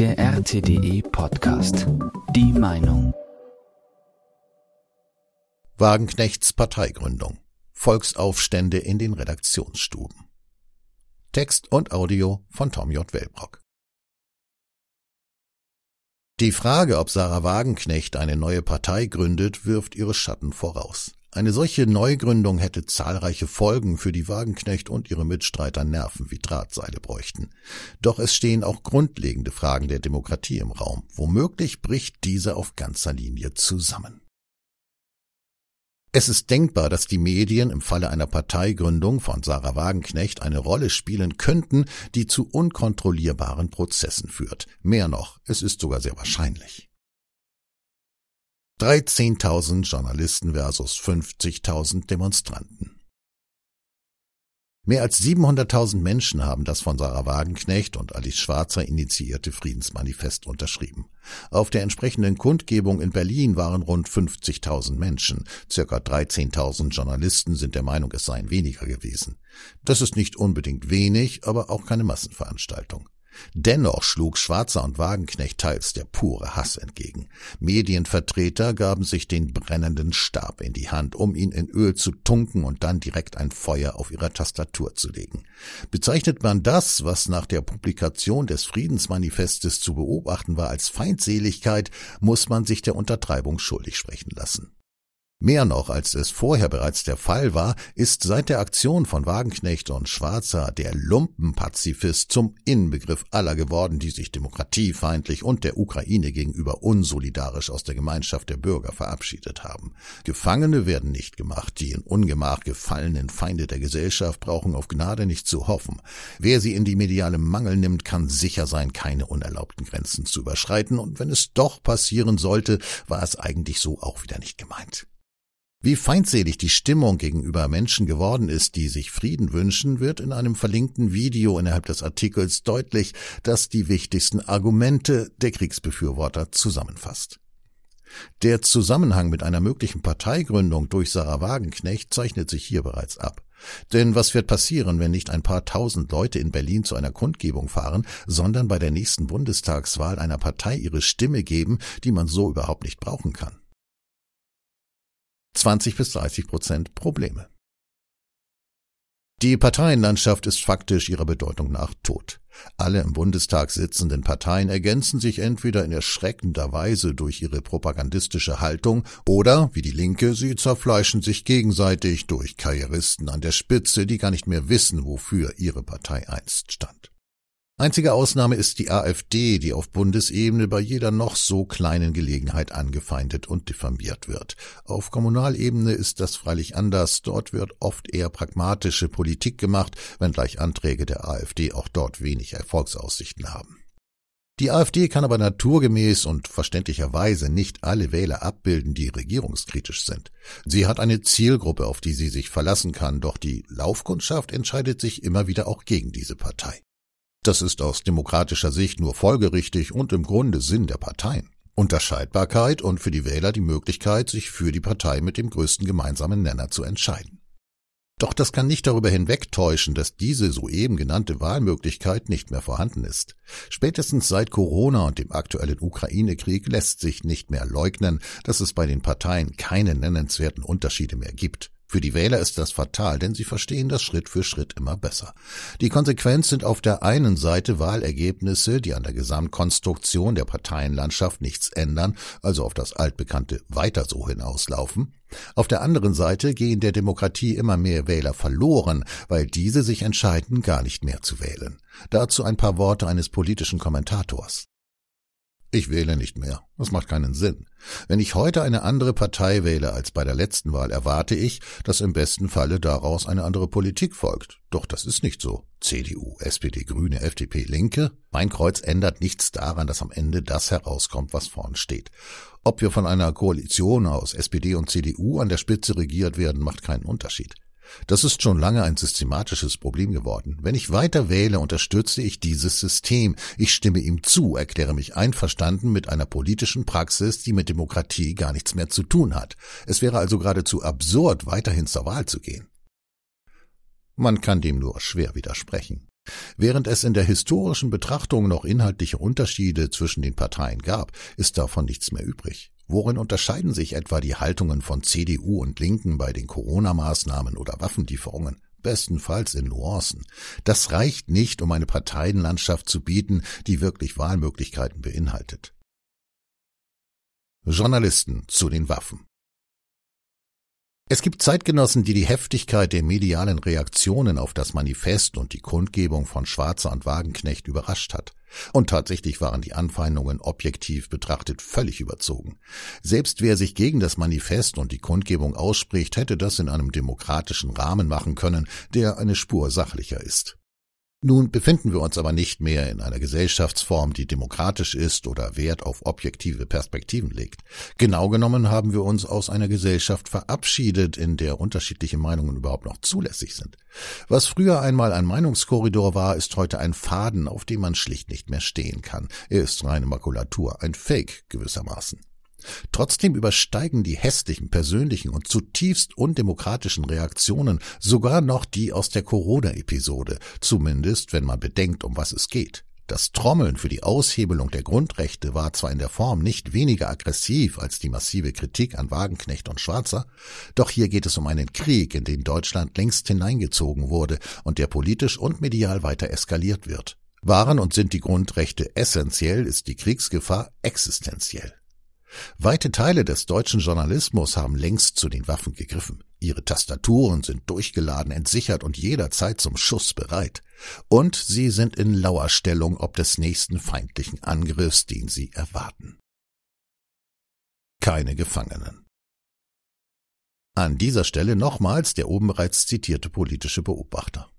Der RTDE Podcast. Die Meinung. Wagenknechts Parteigründung. Volksaufstände in den Redaktionsstuben. Text und Audio von Tom J. Wellbrock. Die Frage, ob Sarah Wagenknecht eine neue Partei gründet, wirft ihre Schatten voraus. Eine solche Neugründung hätte zahlreiche Folgen, für die Wagenknecht und ihre Mitstreiter Nerven wie Drahtseile bräuchten. Doch es stehen auch grundlegende Fragen der Demokratie im Raum. Womöglich bricht diese auf ganzer Linie zusammen. Es ist denkbar, dass die Medien im Falle einer Parteigründung von Sarah Wagenknecht eine Rolle spielen könnten, die zu unkontrollierbaren Prozessen führt. Mehr noch, es ist sogar sehr wahrscheinlich. 13.000 Journalisten versus 50.000 Demonstranten. Mehr als 700.000 Menschen haben das von Sarah Wagenknecht und Alice Schwarzer initiierte Friedensmanifest unterschrieben. Auf der entsprechenden Kundgebung in Berlin waren rund 50.000 Menschen. Circa 13.000 Journalisten sind der Meinung, es seien weniger gewesen. Das ist nicht unbedingt wenig, aber auch keine Massenveranstaltung. Dennoch schlug Schwarzer und Wagenknecht teils der pure Hass entgegen. Medienvertreter gaben sich den brennenden Stab in die Hand, um ihn in Öl zu tunken und dann direkt ein Feuer auf ihrer Tastatur zu legen. Bezeichnet man das, was nach der Publikation des Friedensmanifestes zu beobachten war, als Feindseligkeit, muss man sich der Untertreibung schuldig sprechen lassen. Mehr noch, als es vorher bereits der Fall war, ist seit der Aktion von Wagenknecht und Schwarzer der Lumpenpazifist zum Inbegriff aller geworden, die sich demokratiefeindlich und der Ukraine gegenüber unsolidarisch aus der Gemeinschaft der Bürger verabschiedet haben. Gefangene werden nicht gemacht, die in Ungemach gefallenen Feinde der Gesellschaft brauchen auf Gnade nicht zu hoffen. Wer sie in die mediale Mangel nimmt, kann sicher sein, keine unerlaubten Grenzen zu überschreiten, und wenn es doch passieren sollte, war es eigentlich so auch wieder nicht gemeint. Wie feindselig die Stimmung gegenüber Menschen geworden ist, die sich Frieden wünschen, wird in einem verlinkten Video innerhalb des Artikels deutlich, das die wichtigsten Argumente der Kriegsbefürworter zusammenfasst. Der Zusammenhang mit einer möglichen Parteigründung durch Sarah Wagenknecht zeichnet sich hier bereits ab. Denn was wird passieren, wenn nicht ein paar tausend Leute in Berlin zu einer Kundgebung fahren, sondern bei der nächsten Bundestagswahl einer Partei ihre Stimme geben, die man so überhaupt nicht brauchen kann? 20 bis 30 Prozent Probleme. Die Parteienlandschaft ist faktisch ihrer Bedeutung nach tot. Alle im Bundestag sitzenden Parteien ergänzen sich entweder in erschreckender Weise durch ihre propagandistische Haltung oder, wie die Linke, sie zerfleischen sich gegenseitig durch Karrieristen an der Spitze, die gar nicht mehr wissen, wofür ihre Partei einst stand. Einzige Ausnahme ist die AfD, die auf Bundesebene bei jeder noch so kleinen Gelegenheit angefeindet und diffamiert wird. Auf Kommunalebene ist das freilich anders. Dort wird oft eher pragmatische Politik gemacht, wenngleich Anträge der AfD auch dort wenig Erfolgsaussichten haben. Die AfD kann aber naturgemäß und verständlicherweise nicht alle Wähler abbilden, die regierungskritisch sind. Sie hat eine Zielgruppe, auf die sie sich verlassen kann, doch die Laufkundschaft entscheidet sich immer wieder auch gegen diese Partei. Das ist aus demokratischer Sicht nur folgerichtig und im Grunde Sinn der Parteien. Unterscheidbarkeit und für die Wähler die Möglichkeit, sich für die Partei mit dem größten gemeinsamen Nenner zu entscheiden. Doch das kann nicht darüber hinwegtäuschen, dass diese soeben genannte Wahlmöglichkeit nicht mehr vorhanden ist. Spätestens seit Corona und dem aktuellen Ukraine-Krieg lässt sich nicht mehr leugnen, dass es bei den Parteien keine nennenswerten Unterschiede mehr gibt. Für die Wähler ist das fatal, denn sie verstehen das Schritt für Schritt immer besser. Die Konsequenz sind auf der einen Seite Wahlergebnisse, die an der Gesamtkonstruktion der Parteienlandschaft nichts ändern, also auf das altbekannte weiter so hinauslaufen. Auf der anderen Seite gehen der Demokratie immer mehr Wähler verloren, weil diese sich entscheiden, gar nicht mehr zu wählen. Dazu ein paar Worte eines politischen Kommentators. Ich wähle nicht mehr. Das macht keinen Sinn. Wenn ich heute eine andere Partei wähle als bei der letzten Wahl, erwarte ich, dass im besten Falle daraus eine andere Politik folgt. Doch das ist nicht so. CDU, SPD, Grüne, FDP, Linke. Mein Kreuz ändert nichts daran, dass am Ende das herauskommt, was vorn steht. Ob wir von einer Koalition aus SPD und CDU an der Spitze regiert werden, macht keinen Unterschied. Das ist schon lange ein systematisches Problem geworden. Wenn ich weiter wähle, unterstütze ich dieses System. Ich stimme ihm zu, erkläre mich einverstanden mit einer politischen Praxis, die mit Demokratie gar nichts mehr zu tun hat. Es wäre also geradezu absurd, weiterhin zur Wahl zu gehen. Man kann dem nur schwer widersprechen. Während es in der historischen Betrachtung noch inhaltliche Unterschiede zwischen den Parteien gab, ist davon nichts mehr übrig. Worin unterscheiden sich etwa die Haltungen von CDU und Linken bei den Corona-Maßnahmen oder Waffenlieferungen? Bestenfalls in Nuancen. Das reicht nicht, um eine Parteienlandschaft zu bieten, die wirklich Wahlmöglichkeiten beinhaltet. Journalisten zu den Waffen. Es gibt Zeitgenossen, die die Heftigkeit der medialen Reaktionen auf das Manifest und die Kundgebung von Schwarzer und Wagenknecht überrascht hat. Und tatsächlich waren die Anfeindungen objektiv betrachtet völlig überzogen. Selbst wer sich gegen das Manifest und die Kundgebung ausspricht, hätte das in einem demokratischen Rahmen machen können, der eine Spur sachlicher ist. Nun befinden wir uns aber nicht mehr in einer Gesellschaftsform, die demokratisch ist oder Wert auf objektive Perspektiven legt. Genau genommen haben wir uns aus einer Gesellschaft verabschiedet, in der unterschiedliche Meinungen überhaupt noch zulässig sind. Was früher einmal ein Meinungskorridor war, ist heute ein Faden, auf dem man schlicht nicht mehr stehen kann. Er ist reine Makulatur, ein Fake gewissermaßen. Trotzdem übersteigen die hässlichen, persönlichen und zutiefst undemokratischen Reaktionen sogar noch die aus der Corona-Episode, zumindest wenn man bedenkt, um was es geht. Das Trommeln für die Aushebelung der Grundrechte war zwar in der Form nicht weniger aggressiv als die massive Kritik an Wagenknecht und Schwarzer, doch hier geht es um einen Krieg, in den Deutschland längst hineingezogen wurde und der politisch und medial weiter eskaliert wird. Waren und sind die Grundrechte essentiell, ist die Kriegsgefahr existenziell. Weite Teile des deutschen Journalismus haben längst zu den Waffen gegriffen. Ihre Tastaturen sind durchgeladen, entsichert und jederzeit zum Schuss bereit. Und sie sind in Lauerstellung ob des nächsten feindlichen Angriffs, den sie erwarten. Keine Gefangenen. An dieser Stelle nochmals der oben bereits zitierte politische Beobachter.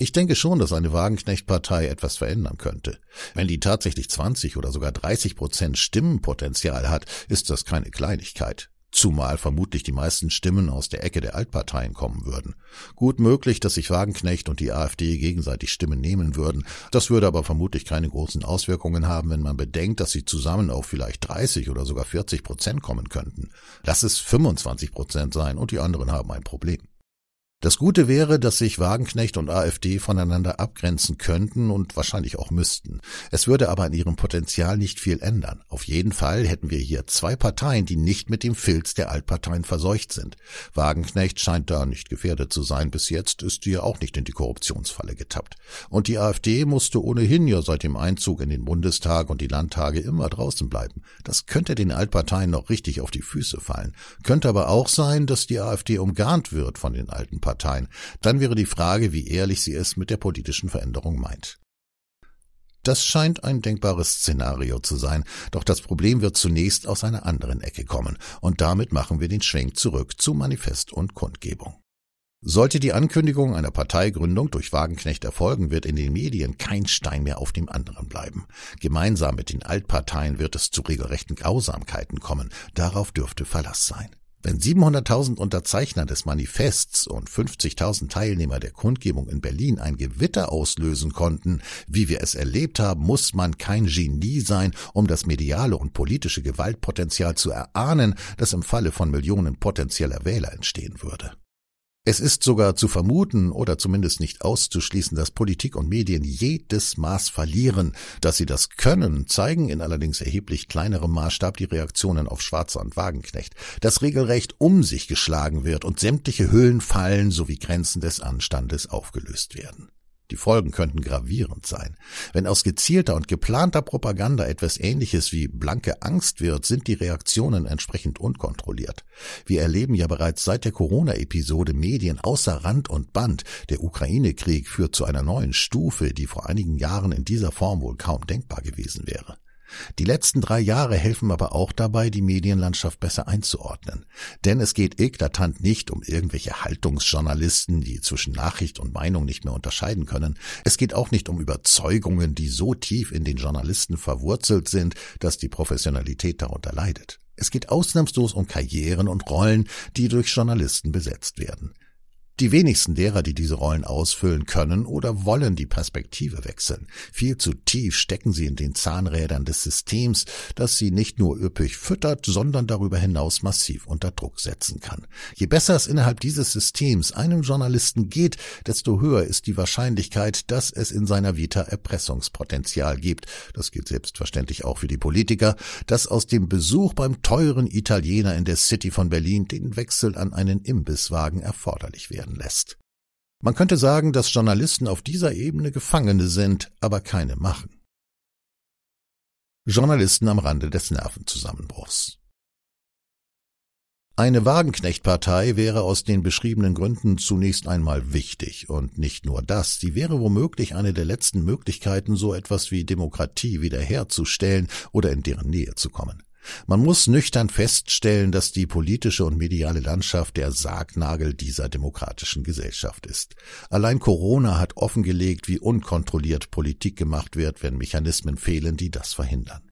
Ich denke schon, dass eine Wagenknecht-Partei etwas verändern könnte. Wenn die tatsächlich 20 oder sogar 30 Prozent Stimmenpotenzial hat, ist das keine Kleinigkeit. Zumal vermutlich die meisten Stimmen aus der Ecke der Altparteien kommen würden. Gut möglich, dass sich Wagenknecht und die AfD gegenseitig Stimmen nehmen würden. Das würde aber vermutlich keine großen Auswirkungen haben, wenn man bedenkt, dass sie zusammen auf vielleicht 30 oder sogar 40 Prozent kommen könnten. Lass es 25 Prozent sein und die anderen haben ein Problem. Das Gute wäre, dass sich Wagenknecht und AfD voneinander abgrenzen könnten und wahrscheinlich auch müssten. Es würde aber an ihrem Potenzial nicht viel ändern. Auf jeden Fall hätten wir hier zwei Parteien, die nicht mit dem Filz der Altparteien verseucht sind. Wagenknecht scheint da nicht gefährdet zu sein. Bis jetzt ist sie auch nicht in die Korruptionsfalle getappt. Und die AfD musste ohnehin ja seit dem Einzug in den Bundestag und die Landtage immer draußen bleiben. Das könnte den Altparteien noch richtig auf die Füße fallen. Könnte aber auch sein, dass die AfD umgarnt wird von den alten Parteien. Dann wäre die Frage, wie ehrlich sie es mit der politischen Veränderung meint. Das scheint ein denkbares Szenario zu sein, doch das Problem wird zunächst aus einer anderen Ecke kommen, und damit machen wir den Schwenk zurück zu Manifest und Kundgebung. Sollte die Ankündigung einer Parteigründung durch Wagenknecht erfolgen, wird in den Medien kein Stein mehr auf dem anderen bleiben. Gemeinsam mit den Altparteien wird es zu regelrechten Grausamkeiten kommen, darauf dürfte Verlass sein. Wenn 700.000 Unterzeichner des Manifests und 50.000 Teilnehmer der Kundgebung in Berlin ein Gewitter auslösen konnten, wie wir es erlebt haben, muss man kein Genie sein, um das mediale und politische Gewaltpotenzial zu erahnen, das im Falle von Millionen potenzieller Wähler entstehen würde. Es ist sogar zu vermuten oder zumindest nicht auszuschließen, dass Politik und Medien jedes Maß verlieren. Dass sie das können, zeigen in allerdings erheblich kleinerem Maßstab die Reaktionen auf Schwarzer und Wagenknecht, dass regelrecht um sich geschlagen wird und sämtliche Hüllen fallen sowie Grenzen des Anstandes aufgelöst werden. Die Folgen könnten gravierend sein. Wenn aus gezielter und geplanter Propaganda etwas Ähnliches wie blanke Angst wird, sind die Reaktionen entsprechend unkontrolliert. Wir erleben ja bereits seit der Corona-Episode Medien außer Rand und Band. Der Ukraine-Krieg führt zu einer neuen Stufe, die vor einigen Jahren in dieser Form wohl kaum denkbar gewesen wäre. Die letzten drei Jahre helfen aber auch dabei, die Medienlandschaft besser einzuordnen. Denn es geht eklatant nicht um irgendwelche Haltungsjournalisten, die zwischen Nachricht und Meinung nicht mehr unterscheiden können. Es geht auch nicht um Überzeugungen, die so tief in den Journalisten verwurzelt sind, dass die Professionalität darunter leidet. Es geht ausnahmslos um Karrieren und Rollen, die durch Journalisten besetzt werden. Die wenigsten derer, die diese Rollen ausfüllen können oder wollen die Perspektive wechseln. Viel zu tief stecken sie in den Zahnrädern des Systems, das sie nicht nur üppig füttert, sondern darüber hinaus massiv unter Druck setzen kann. Je besser es innerhalb dieses Systems einem Journalisten geht, desto höher ist die Wahrscheinlichkeit, dass es in seiner Vita Erpressungspotenzial gibt. Das gilt selbstverständlich auch für die Politiker, dass aus dem Besuch beim teuren Italiener in der City von Berlin den Wechsel an einen Imbisswagen erforderlich werden werden lässt. Man könnte sagen, dass Journalisten auf dieser Ebene Gefangene sind, aber keine machen. Journalisten am Rande des Nervenzusammenbruchs. Eine Wagenknechtpartei wäre aus den beschriebenen Gründen zunächst einmal wichtig, und nicht nur das, sie wäre womöglich eine der letzten Möglichkeiten, so etwas wie Demokratie wiederherzustellen oder in deren Nähe zu kommen. Man muss nüchtern feststellen, dass die politische und mediale Landschaft der Sargnagel dieser demokratischen Gesellschaft ist. Allein Corona hat offengelegt, wie unkontrolliert Politik gemacht wird, wenn Mechanismen fehlen, die das verhindern.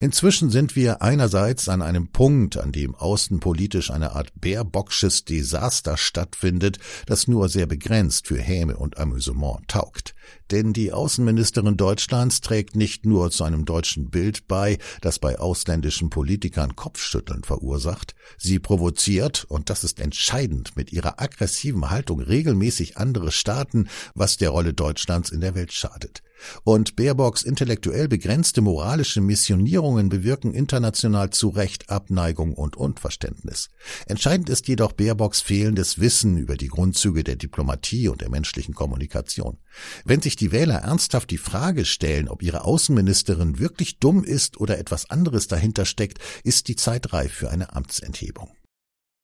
Inzwischen sind wir einerseits an einem Punkt, an dem außenpolitisch eine Art bärbocksches Desaster stattfindet, das nur sehr begrenzt für Häme und Amüsement taugt. Denn die Außenministerin Deutschlands trägt nicht nur zu einem deutschen Bild bei, das bei ausländischen Politikern Kopfschütteln verursacht, sie provoziert, und das ist entscheidend, mit ihrer aggressiven Haltung regelmäßig andere Staaten, was der Rolle Deutschlands in der Welt schadet. Und Baerbocks intellektuell begrenzte moralische Missionierungen bewirken international zu Recht Abneigung und Unverständnis. Entscheidend ist jedoch Baerbocks fehlendes Wissen über die Grundzüge der Diplomatie und der menschlichen Kommunikation. Wenn sich die Wähler ernsthaft die Frage stellen, ob ihre Außenministerin wirklich dumm ist oder etwas anderes dahinter steckt, ist die Zeit reif für eine Amtsenthebung.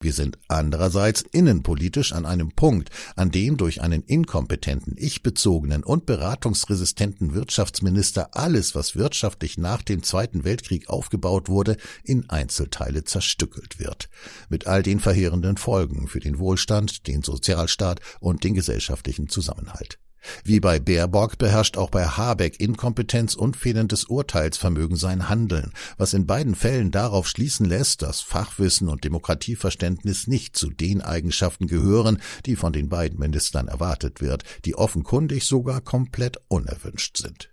Wir sind andererseits innenpolitisch an einem Punkt, an dem durch einen inkompetenten, ich-bezogenen und beratungsresistenten Wirtschaftsminister alles, was wirtschaftlich nach dem Zweiten Weltkrieg aufgebaut wurde, in Einzelteile zerstückelt wird. Mit all den verheerenden Folgen für den Wohlstand, den Sozialstaat und den gesellschaftlichen Zusammenhalt. Wie bei Baerbock beherrscht auch bei Habeck Inkompetenz und fehlendes Urteilsvermögen sein Handeln, was in beiden Fällen darauf schließen lässt, dass Fachwissen und Demokratieverständnis nicht zu den Eigenschaften gehören, die von den beiden Ministern erwartet wird, die offenkundig sogar komplett unerwünscht sind.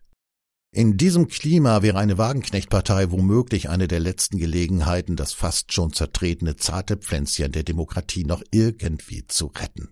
In diesem Klima wäre eine Wagenknechtpartei womöglich eine der letzten Gelegenheiten, das fast schon zertretene zarte Pflänzchen der Demokratie noch irgendwie zu retten.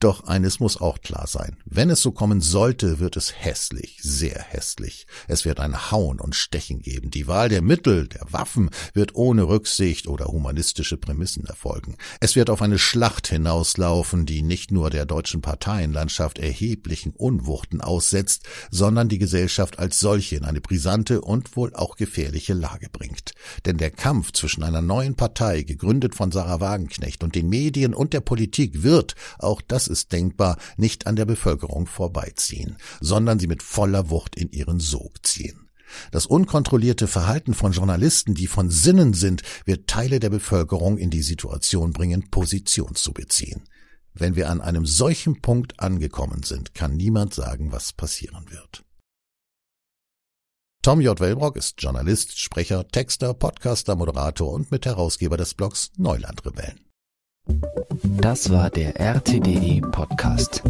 Doch eines muss auch klar sein. Wenn es so kommen sollte, wird es hässlich, sehr hässlich. Es wird ein Hauen und Stechen geben. Die Wahl der Mittel, der Waffen wird ohne Rücksicht oder humanistische Prämissen erfolgen. Es wird auf eine Schlacht hinauslaufen, die nicht nur der deutschen Parteienlandschaft erheblichen Unwuchten aussetzt, sondern die Gesellschaft als solche in eine brisante und wohl auch gefährliche Lage bringt. Denn der Kampf zwischen einer neuen Partei, gegründet von Sarah Wagenknecht, und den Medien und der Politik wird, auch ist denkbar, nicht an der Bevölkerung vorbeiziehen, sondern sie mit voller Wucht in ihren Sog ziehen. Das unkontrollierte Verhalten von Journalisten, die von Sinnen sind, wird Teile der Bevölkerung in die Situation bringen, Position zu beziehen. Wenn wir an einem solchen Punkt angekommen sind, kann niemand sagen, was passieren wird. Tom J. Wellbrock ist Journalist, Sprecher, Texter, Podcaster, Moderator und Mitherausgeber des Blogs Neulandrebellen. Das war der RTDE Podcast.